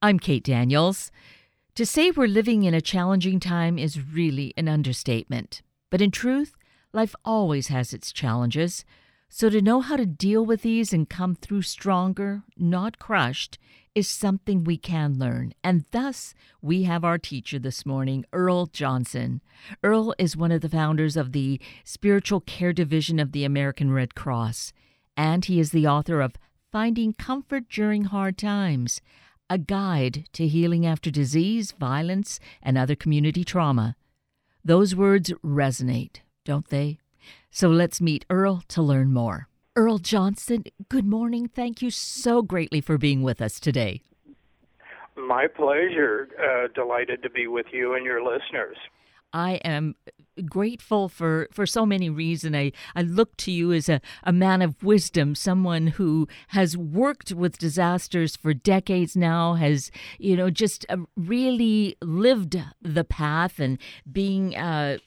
I'm Kate Daniels. To say we're living in a challenging time is really an understatement. But in truth, life always has its challenges. So to know how to deal with these and come through stronger, not crushed, is something we can learn. And thus, we have our teacher this morning, Earl Johnson. Earl is one of the founders of the Spiritual Care Division of the American Red Cross, and he is the author of Finding Comfort During Hard Times a guide to healing after disease, violence, and other community trauma. Those words resonate, don't they? So let's meet Earl to learn more. Earl Johnson, good morning. Thank you so greatly for being with us today. My pleasure. Uh, delighted to be with you and your listeners. I am grateful for, for so many reasons. I, I look to you as a, a man of wisdom, someone who has worked with disasters for decades now, has, you know, just uh, really lived the path and being. Uh,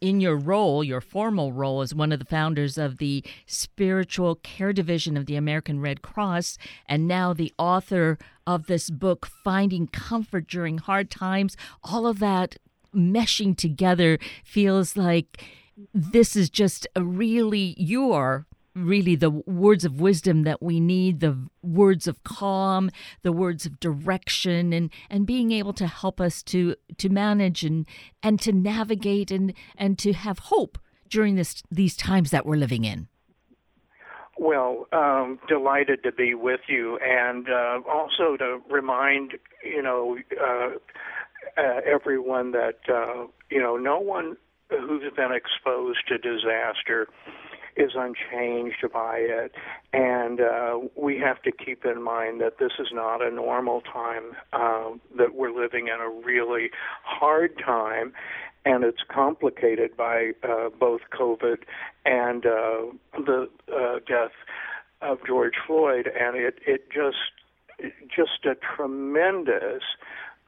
in your role, your formal role as one of the founders of the Spiritual Care Division of the American Red Cross, and now the author of this book, Finding Comfort During Hard Times, all of that meshing together feels like this is just a really you are really the words of wisdom that we need the words of calm the words of direction and and being able to help us to to manage and and to navigate and and to have hope during this these times that we're living in. Well, um, delighted to be with you, and uh, also to remind you know uh, uh, everyone that uh, you know no one who's been exposed to disaster is unchanged by it, and uh, we have to keep in mind that this is not a normal time. Uh, that we're living in a really hard time, and it's complicated by uh, both COVID and uh, the uh, death of George Floyd, and it it just just a tremendous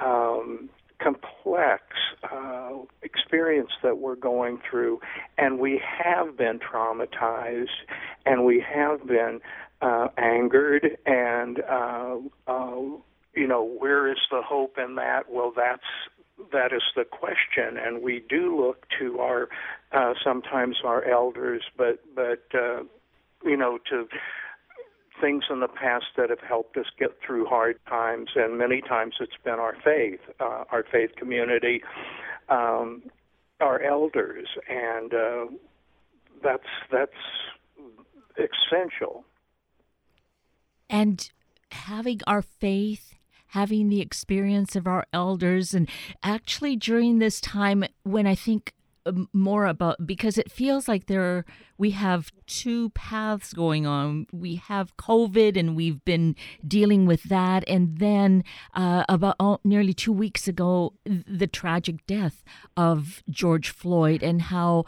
um, complex uh, experience that we're going through, and we have been traumatized, and we have been uh, angered, and uh, uh, you know, where is the hope in that? Well, that's that is the question, and we do look to our uh, sometimes our elders, but but uh, you know to things in the past that have helped us get through hard times, and many times it's been our faith, uh, our faith community, um, our elders, and uh, that's that's essential. And having our faith having the experience of our elders and actually during this time when i think more about because it feels like there are, we have two paths going on. We have COVID and we've been dealing with that, and then uh, about oh, nearly two weeks ago, the tragic death of George Floyd and how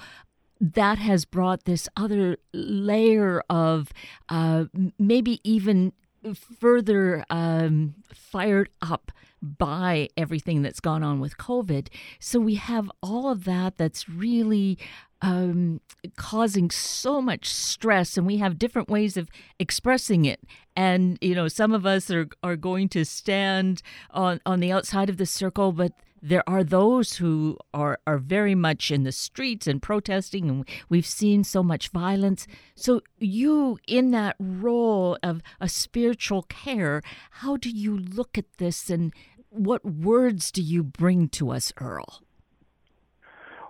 that has brought this other layer of uh, maybe even further um, fired up by everything that's gone on with COVID. So we have all of that that's really um, causing so much stress, and we have different ways of expressing it. And you know, some of us are are going to stand on on the outside of the circle, but there are those who are, are very much in the streets and protesting, and we've seen so much violence. So, you, in that role of a spiritual care, how do you look at this and what words do you bring to us, Earl?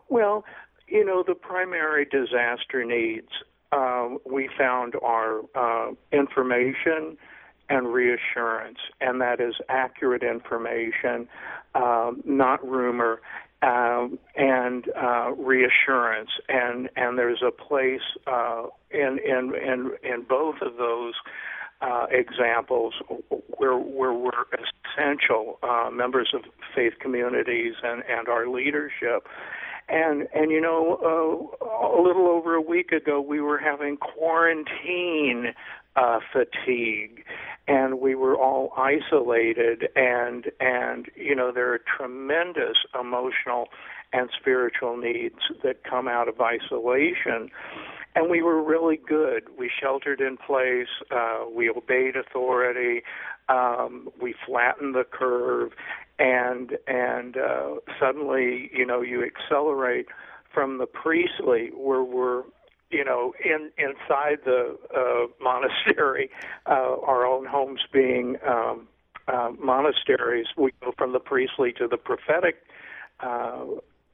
Well, you know, the primary disaster needs uh, we found are uh, information and reassurance, and that is accurate information, um, not rumor, um, and uh, reassurance. And and there's a place uh, in in in in both of those uh, examples where, where we're essential uh, members of faith communities and, and our leadership. And and you know, uh, a little over a week ago, we were having quarantine uh, fatigue, and we were all isolated. And and you know, there are tremendous emotional and spiritual needs that come out of isolation and we were really good. We sheltered in place. Uh, we obeyed authority. Um, we flattened the curve, and and uh, suddenly, you know, you accelerate from the priestly where we're you know, in inside the uh, monastery, uh, our own homes being um, uh, monasteries, we go from the priestly to the prophetic, uh,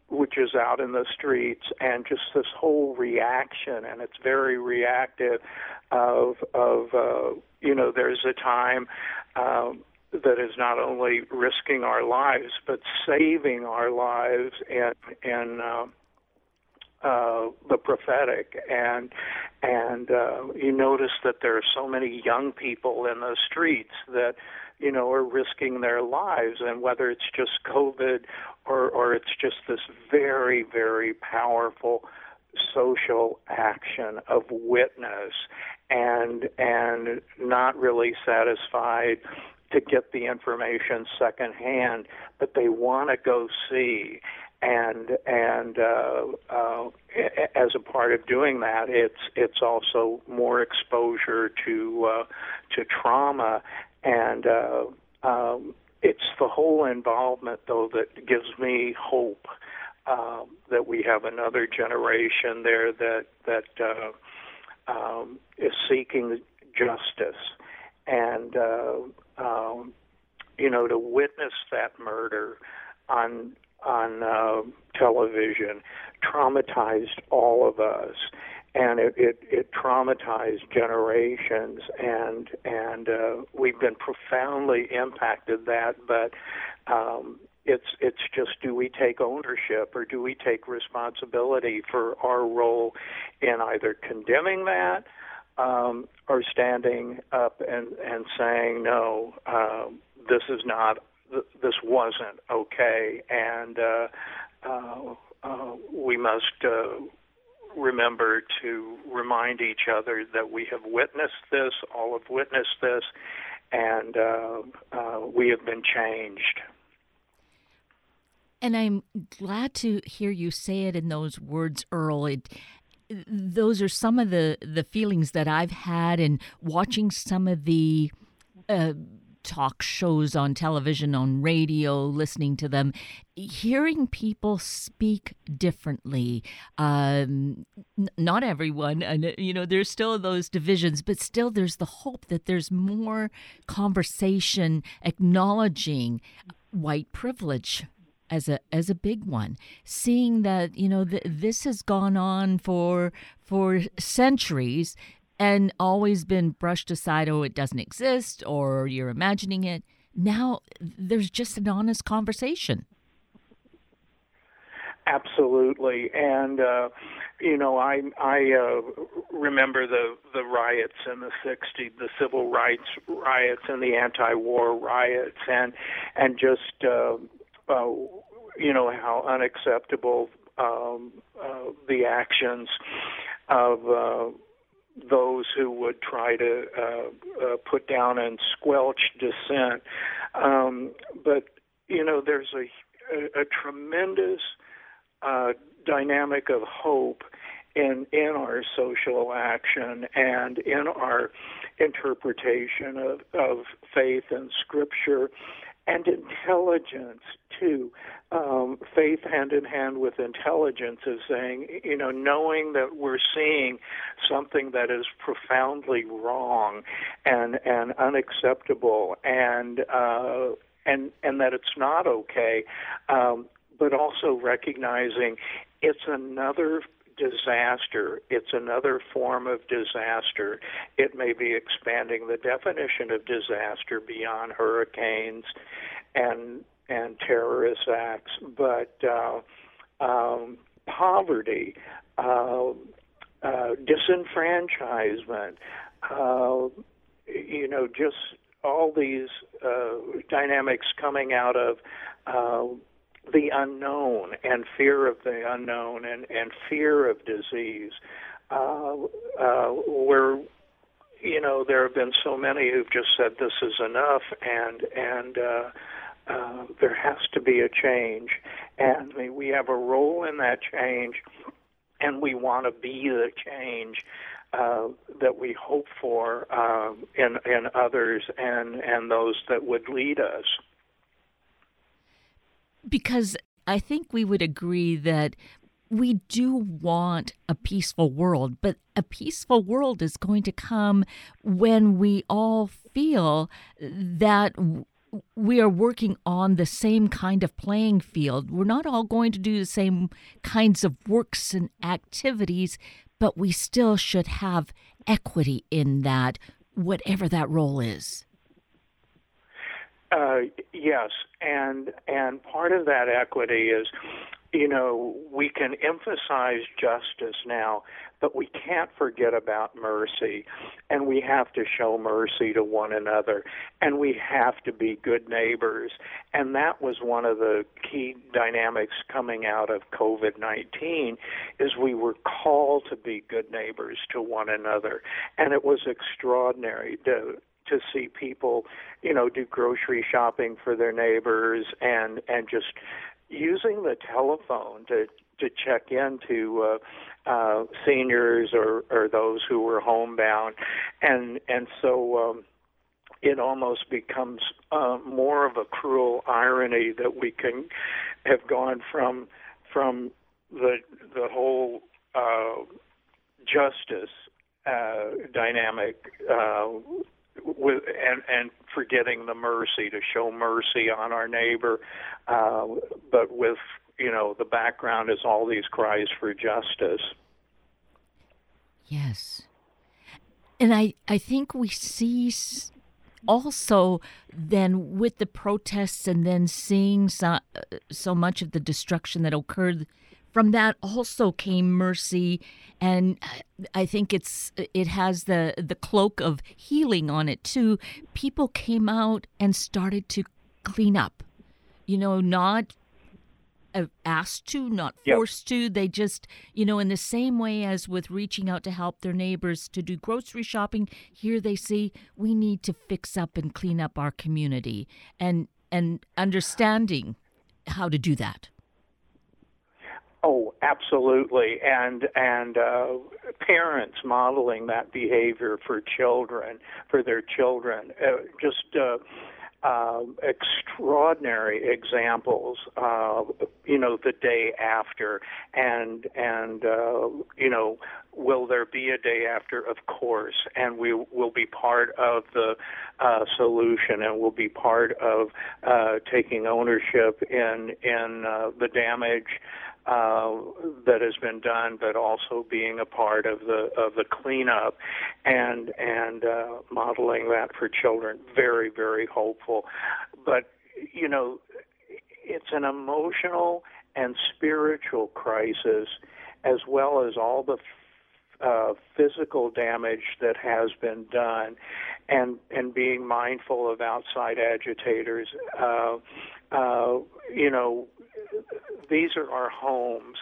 which is out in the streets, and just this whole reaction, and it's very reactive. Of of uh, you know, there's a time. Um, that is not only risking our lives but saving our lives and and uh, uh, the prophetic, and and uh, you notice that there are so many young people in the streets that you know are risking their lives, and whether it's just COVID or or it's just this very very powerful social action of witness and and not really satisfied to get the information secondhand, but they want to go see and and uh, uh, as a part of doing that, it's it's also more exposure to uh, to trauma, and uh, um, it's the whole involvement though that gives me hope um, that we have another generation there that that uh, um, is seeking justice, and uh, um, you know to witness that murder on on uh, television traumatized all of us, and it, it, it traumatized generations, and and uh, we've been profoundly impacted that. But um, it's it's just do we take ownership or do we take responsibility for our role in either condemning that um, or standing up and and saying no, um, this is not this wasn't okay, and uh, uh, uh, we must uh, remember to remind each other that we have witnessed this, all have witnessed this, and uh, uh, we have been changed. And I'm glad to hear you say it in those words, Earl. It, those are some of the, the feelings that I've had in watching some of the uh, talk shows on television, on radio, listening to them, hearing people speak differently. Um, n- not everyone, and you know, there's still those divisions, but still there's the hope that there's more conversation acknowledging white privilege as a as a big one seeing that you know th- this has gone on for for centuries and always been brushed aside oh it doesn't exist or you're imagining it. Now there's just an honest conversation. Absolutely. And uh you know i i uh remember the the riots in the 60s the civil rights riots and the anti-war riots and and just uh, uh you know how unacceptable um uh, the actions of uh those who would try to uh, uh, put down and squelch dissent. Um, but you know, there's a, a, a tremendous uh, dynamic of hope in in our social action and in our interpretation of, of faith and scripture and intelligence too. Um, faith hand in hand with intelligence is saying, you know, knowing that we're seeing something that is profoundly wrong and and unacceptable, and uh, and and that it's not okay, um, but also recognizing it's another disaster. It's another form of disaster. It may be expanding the definition of disaster beyond hurricanes and and terrorist acts, but uh, um, poverty, uh, uh, disenfranchisement, uh, you know, just all these uh, dynamics coming out of uh, the unknown and fear of the unknown and, and fear of disease, uh, uh, where you know there have been so many who've just said this is enough, and and uh, uh, there has to be a change, and we we have a role in that change, and we want to be the change. uh, that we hope for uh, in in others and and those that would lead us. Because I think we would agree that we do want a peaceful world, but a peaceful world is going to come when we all feel that we are working on the same kind of playing field. We're not all going to do the same kinds of works and activities, but we still should have equity in that, whatever that role is. Uh, yes, and and part of that equity is you know, we can emphasize justice now, but we can't forget about mercy. And we have to show mercy to one another. And we have to be good neighbors. And that was one of the key dynamics coming out of COVID 19 is we were called to be good neighbors to one another. And it was extraordinary to to see people, you know, do grocery shopping for their neighbors and and just using the telephone to to check into uh, uh, seniors or, or those who were homebound, and and so um, it almost becomes uh, more of a cruel irony that we can have gone from from the the whole uh, justice uh, dynamic uh, with and and forgetting the mercy to show mercy on our neighbor, uh, but with you know the background is all these cries for justice. Yes, and I I think we see also then with the protests and then seeing so, so much of the destruction that occurred from that also came mercy. And i think it's it has the the cloak of healing on it too. People came out and started to clean up you know not uh, asked to not forced yep. to. They just you know in the same way as with reaching out to help their neighbors to do grocery shopping here they say we need to fix up and clean up our community and and understanding how to do that absolutely, and and uh, parents modeling that behavior for children, for their children, uh, just uh, uh, extraordinary examples. Uh, you know, the day after, and and uh, you know, will there be a day after? Of course, and we will be part of the uh, solution, and we'll be part of uh, taking ownership in in uh, the damage uh, that has been done, but also being a part of the of the cleanup and and uh, modeling that for children. Very very hopeful, but you know, it's an emotional and spiritual crisis, as well as all the uh, physical damage that has been done, and and being mindful of outside agitators. Uh, uh, you know, these are our homes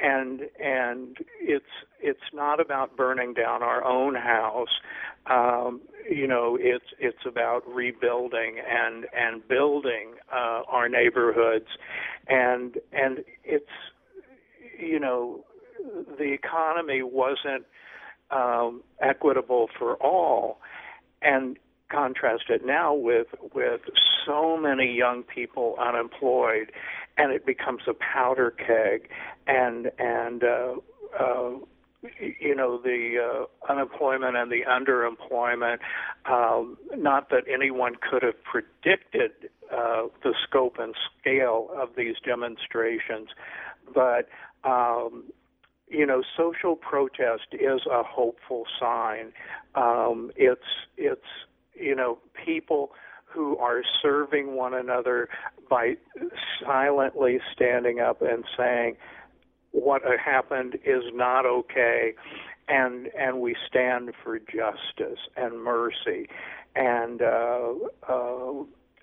and and it's it's not about burning down our own house um, you know it's it's about rebuilding and and building uh, our neighborhoods and and it's you know the economy wasn't um, equitable for all and contrast it now with with so many young people unemployed and it becomes a powder keg, and and uh, uh, you know the uh, unemployment and the underemployment. Um, not that anyone could have predicted uh, the scope and scale of these demonstrations, but um, you know, social protest is a hopeful sign. Um, it's it's you know people who are serving one another by silently standing up and saying what happened is not okay and and we stand for justice and mercy and uh, uh,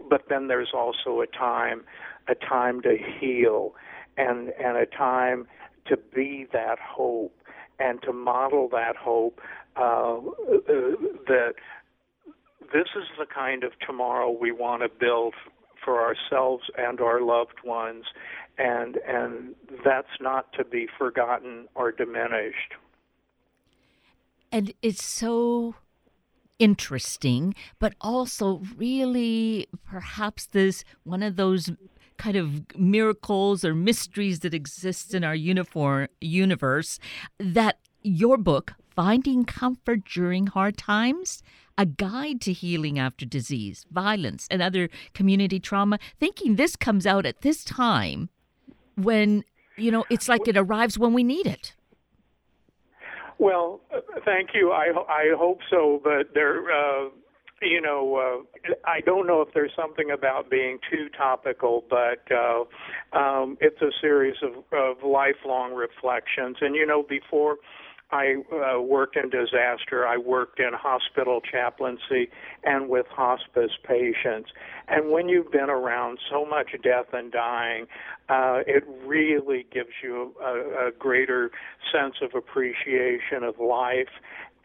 but then there's also a time a time to heal and and a time to be that hope and to model that hope uh, that this is the kind of tomorrow we want to build for ourselves and our loved ones, and and that's not to be forgotten or diminished. And it's so interesting, but also really perhaps this one of those kind of miracles or mysteries that exist in our uniform universe that your book finding comfort during hard times a guide to healing after disease violence and other community trauma. Thinking this comes out at this time when you know it's like it arrives when we need it. Well thank you. I i hope so but there uh you know, uh, I don't know if there's something about being too topical, but uh, um, it's a series of, of lifelong reflections. And you know, before I uh, worked in disaster. I worked in hospital chaplaincy and with hospice patients. And when you've been around so much death and dying, uh, it really gives you a, a greater sense of appreciation of life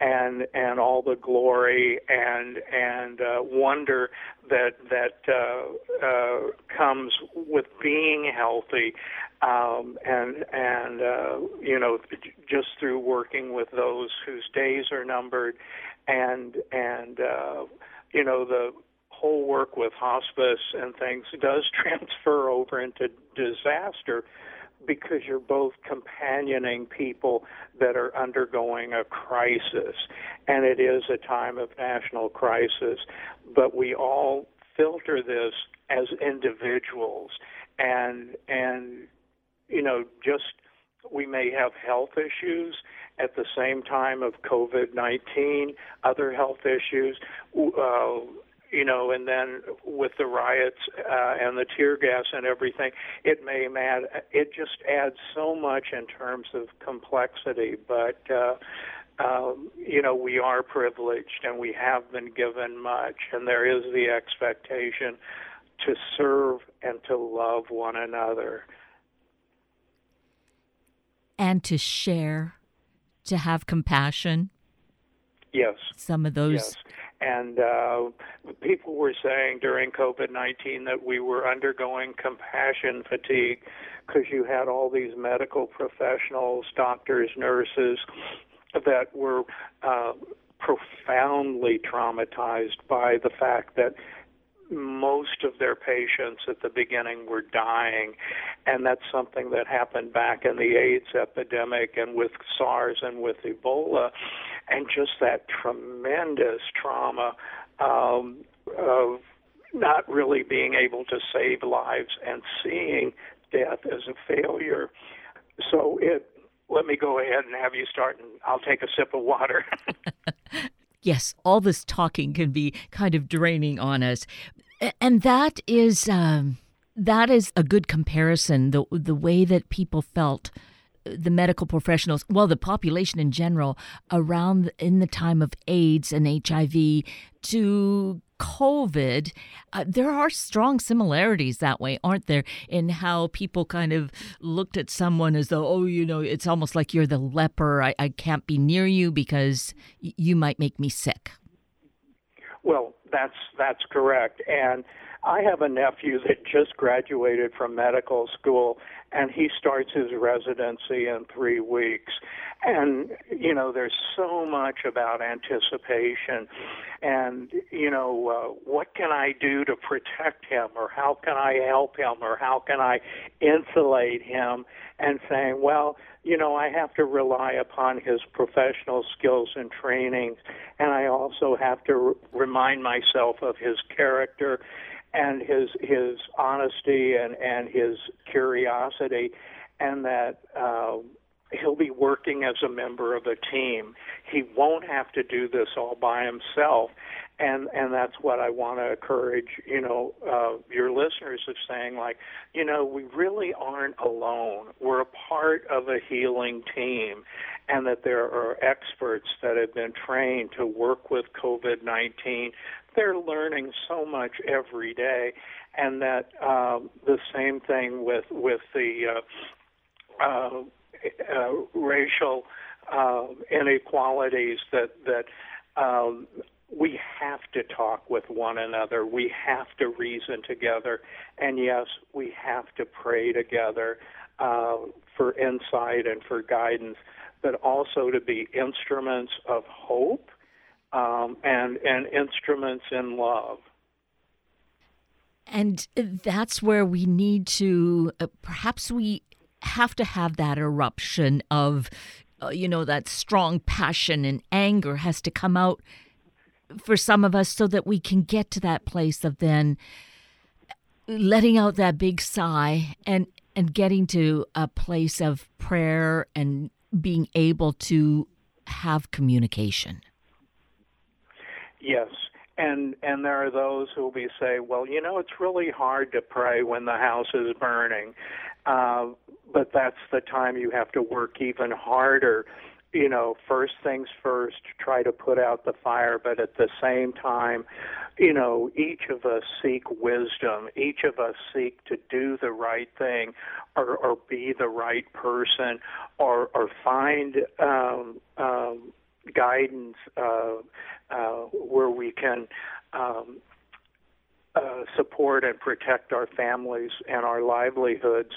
and and all the glory and and uh, wonder that that uh, uh, comes with being healthy, um, and and uh, you know just through working with those whose days are numbered, and and uh, you know the whole work with hospice and things does transfer over into disaster because you're both companioning people that are undergoing a crisis. And it is a time of national crisis, but we all filter this as individuals and and you know just we may have health issues at the same time of COVID-19, other health issues. Uh, you know, and then with the riots uh, and the tear gas and everything, it may add. It just adds so much in terms of complexity. But uh, um, you know, we are privileged and we have been given much, and there is the expectation to serve and to love one another. And to share, to have compassion. Yes. Some of those yes. And uh, people were saying during COVID 19 that we were undergoing compassion fatigue because you had all these medical professionals, doctors, nurses, that were uh, profoundly traumatized by the fact that most of their patients at the beginning were dying, and that's something that happened back in the AIDS epidemic and with SARS and with Ebola, and just that tremendous trauma um, of not really being able to save lives and seeing death as a failure. So it let me go ahead and have you start and I'll take a sip of water. yes, all this talking can be kind of draining on us and that is um, that is a good comparison. The the way that people felt, the medical professionals, well, the population in general, around in the time of AIDS and HIV to COVID, uh, there are strong similarities that way, aren't there, in how people kind of looked at someone as though, oh, you know, it's almost like you're the leper. I, I can't be near you because you might make me sick. Well, that's that's correct. And I have a nephew that just graduated from medical school, and he starts his residency in three weeks. And you know, there's so much about anticipation, and you know, uh, what can I do to protect him, or how can I help him, or how can I insulate him? And saying, well, you know, I have to rely upon his professional skills and training, and I also have to r- remind myself of his character and his his honesty and and his curiosity, and that. Uh, he'll be working as a member of a team. He won't have to do this all by himself, and and that's what I want to encourage. You know, uh, your listeners of saying like, you know, we really aren't alone. We're a part of a healing team, and that there are experts that have been trained to work with COVID nineteen. They're learning so much every day, and that um, the same thing with with the uh, uh, uh, racial uh, inequalities that that um, we have to talk with one another. We have to reason together, and yes, we have to pray together uh, for insight and for guidance. but also to be instruments of hope um, and and instruments in love. And that's where we need to, uh, perhaps we have to have that eruption of, uh, you know, that strong passion and anger has to come out for some of us so that we can get to that place of then letting out that big sigh and and getting to a place of prayer and being able to have communication. Yes, and and there are those who will be say, well, you know, it's really hard to pray when the house is burning, uh, but that's the time you have to work even harder. You know, first things first, try to put out the fire, but at the same time, you know, each of us seek wisdom. Each of us seek to do the right thing or, or be the right person or, or find um, um, guidance uh, uh, where we can um, uh, support and protect our families and our livelihoods,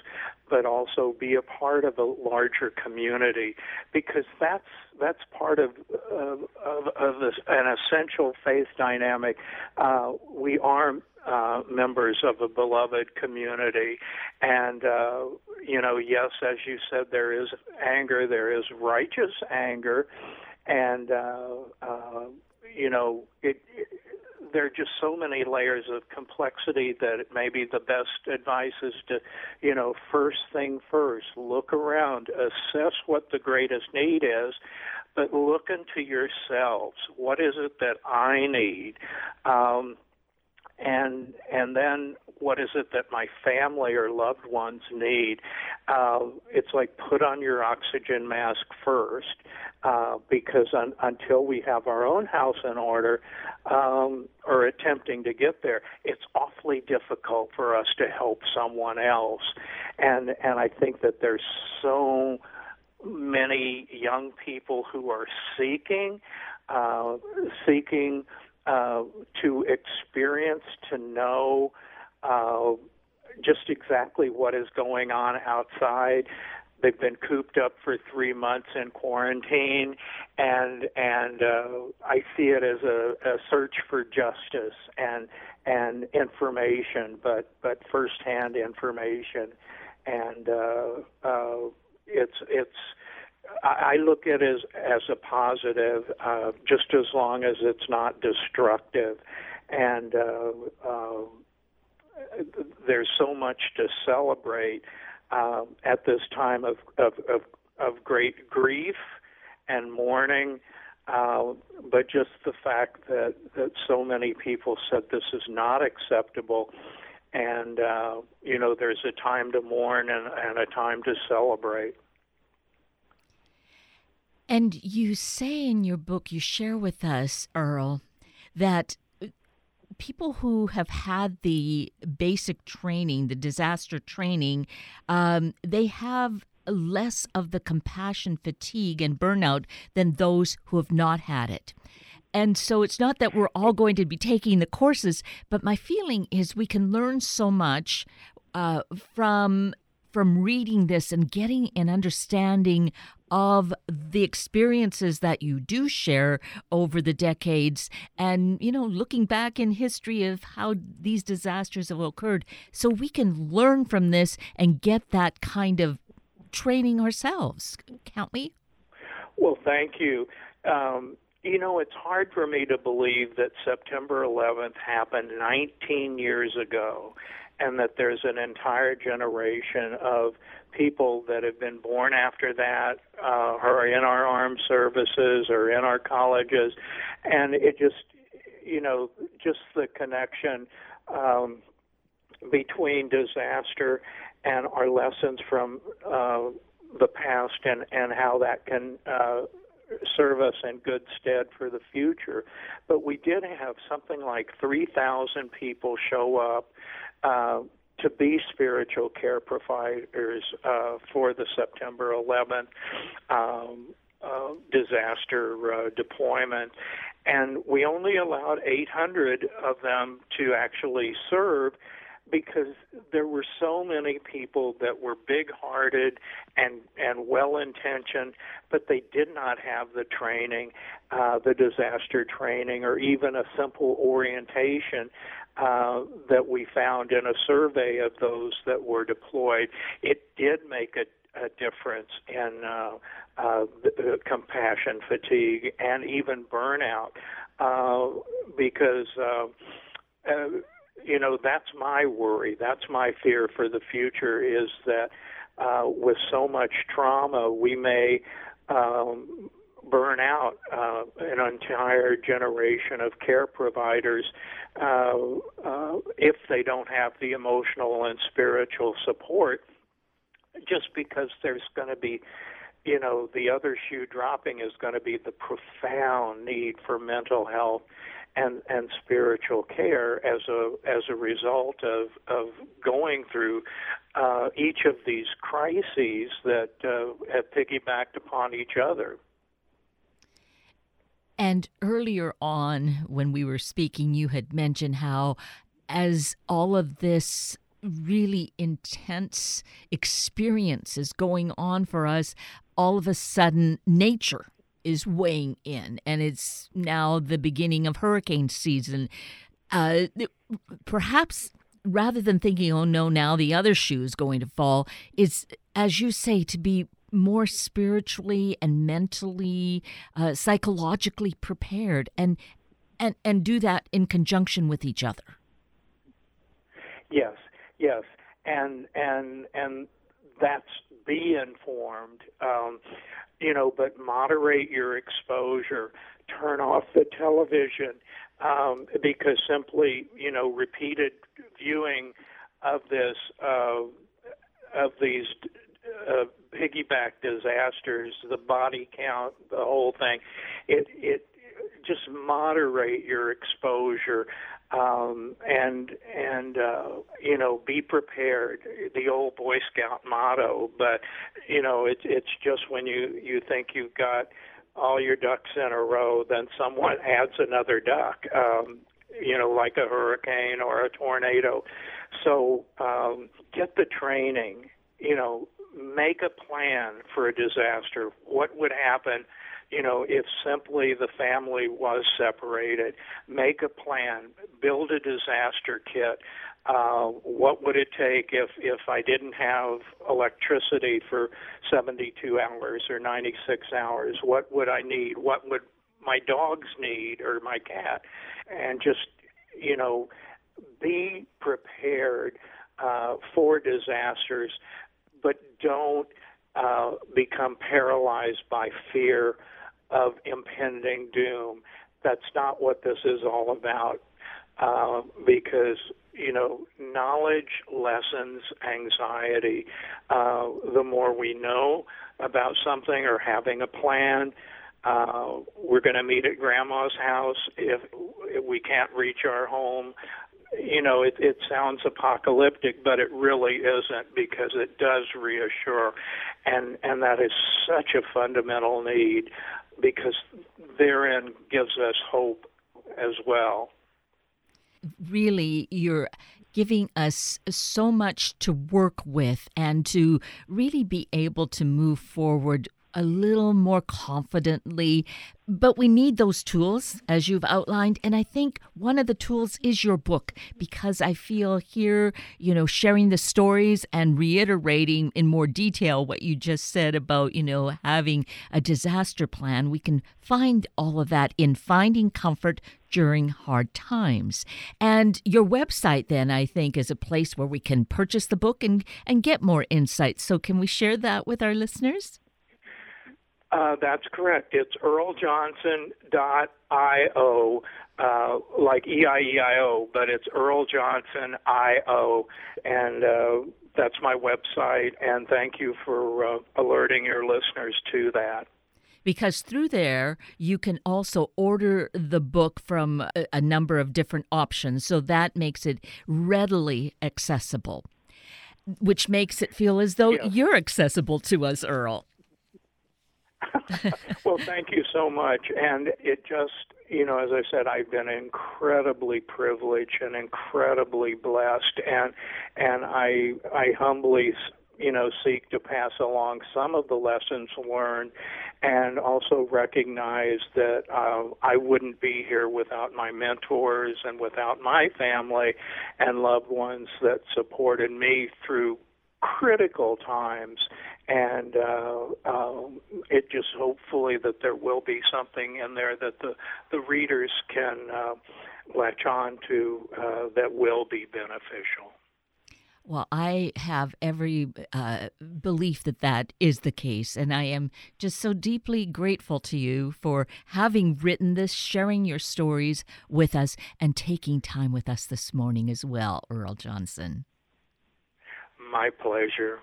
but also be a part of a larger community because that's that's part of of, of, of this, an essential faith dynamic. Uh, we are uh, members of a beloved community, and uh, you know, yes, as you said, there is anger, there is righteous anger, uh, uh, you know, it, it there are just so many layers of complexity that maybe the best advice is to, you know, first thing first, look around, assess what the greatest need is, but look into yourselves. What is it that I need? Um, and and then what is it that my family or loved ones need? Uh, it's like put on your oxygen mask first, uh, because un- until we have our own house in order, um, or attempting to get there, it's awfully difficult for us to help someone else. And and I think that there's so many young people who are seeking, uh, seeking uh, to experience, to know uh, just exactly what is going on outside. They've been cooped up for three months in quarantine, and and uh, I see it as a, a search for justice and and information, but but firsthand information, and uh, uh, it's it's I look at it as as a positive, uh, just as long as it's not destructive, and uh, uh, there's so much to celebrate uh, at this time of, of of of great grief and mourning. Uh, but just the fact that, that so many people said this is not acceptable, and uh, you know there's a time to mourn and, and a time to celebrate. And you say in your book, you share with us, Earl, that people who have had the basic training, the disaster training, um, they have less of the compassion fatigue and burnout than those who have not had it. And so it's not that we're all going to be taking the courses, but my feeling is we can learn so much uh, from from reading this and getting an understanding of the experiences that you do share over the decades and you know looking back in history of how these disasters have occurred so we can learn from this and get that kind of training ourselves can't we? Well thank you. Um, you know, it's hard for me to believe that September 11th happened 19 years ago and that there's an entire generation of people that have been born after that uh, are in our armed services or in our colleges, and it just, you know, just the connection um, between disaster and our lessons from uh, the past and and how that can. Uh, serve us in good stead for the future. But we did have something like 3,000 people show up uh, to be spiritual care providers uh, for the September 11th um, uh, disaster uh, deployment. And we only allowed 800 of them to actually serve because there were so many people that were big-hearted and and well-intentioned, but they did not have the training, uh, the disaster training, or even a simple orientation uh, that we found in a survey of those that were deployed. It did make a a difference in uh, uh, compassion fatigue and even burnout uh, because uh, uh, you know that's my worry that's my fear for the future is that uh, with so much trauma we may um, burn out uh, an entire generation of care providers uh, uh, if they don't have the emotional and spiritual support just because there's going to be you know the other shoe dropping is going to be the profound need for mental health and and spiritual care as a as a result of of going through uh, each of these crises that uh, have piggybacked upon each other. And earlier on, when we were speaking, you had mentioned how, as all of this really intense experience is going on for us, all of a sudden nature is weighing in, and it's now the beginning of hurricane season. Uh, perhaps rather than thinking, oh no, now the other shoe is going to fall, it's, as you say, to be more spiritually and mentally, uh, psychologically prepared, and and and do that in conjunction with each other. Yes, Yes, and and and that's be informed. Um, you know, but moderate your exposure. Turn off the television um, because simply, you know, repeated viewing of this uh, of these piggyback disasters, the body count, the whole thing. It it just moderate your exposure um, and and uh, you know be prepared. The old Boy Scout motto, but you know it's it's just when you you think you've got all your ducks in a row, then someone adds another duck. Um, you know, like a hurricane or a tornado. So um, get the training. You know, make a plan for a disaster. What would happen? you know, if simply the family was separated, make a plan, build a disaster kit. Uh, what would it take if if I didn't have electricity for 72 hours or 96 hours? What would I need? What would my dogs need or my cat? And just you know, be prepared uh, for disasters, but don't uh, become paralyzed by fear of impending doom. That's not what this is all about. Uh, because you know, knowledge lessens anxiety. Uh, the more we know about something or having a plan, uh, we're going to meet at grandma's house if, if we can't reach our home. You know, it, it sounds apocalyptic, but it really isn't because it does reassure, and and that is such a fundamental need because therein gives us hope as well. Really, you're giving us so much to work with and to really be able to move forward a little more confidently. But we need those tools, as you've outlined. And I think one of the tools is your book, because I feel here, you know, sharing the stories and reiterating in more detail what you just said about, you know, having a disaster plan. We can find all of that in Finding Comfort during hard times. And your website, then, I think, is a place where we can purchase the book and, and get more insights. So, can we share that with our listeners? Uh, that's correct. It's earljohnson.io, uh, like E-I-E-I-O, but it's earljohnson.io, and uh, that's my website. And thank you for uh, alerting your listeners to that because through there you can also order the book from a, a, number of different options so that makes it readily accessible which makes it feel as though you're accessible to us earl well, thank you so much. And it just, you know, as I said, I've been incredibly privileged and incredibly blessed, and and I I humbly you know seek to pass along some of the lessons learned and also recognize that uh, I wouldn't be here without my mentors and without my family and loved ones that supported me through critical times and uh, um, it just hopefully that there will be something in there that the the readers can uh, latch on to uh, that will be beneficial. Well, I have every uh, belief that that is the case. And I am just so deeply grateful to you for having written this, sharing your stories with us, and taking time with us this morning as well, Earl Johnson. My pleasure.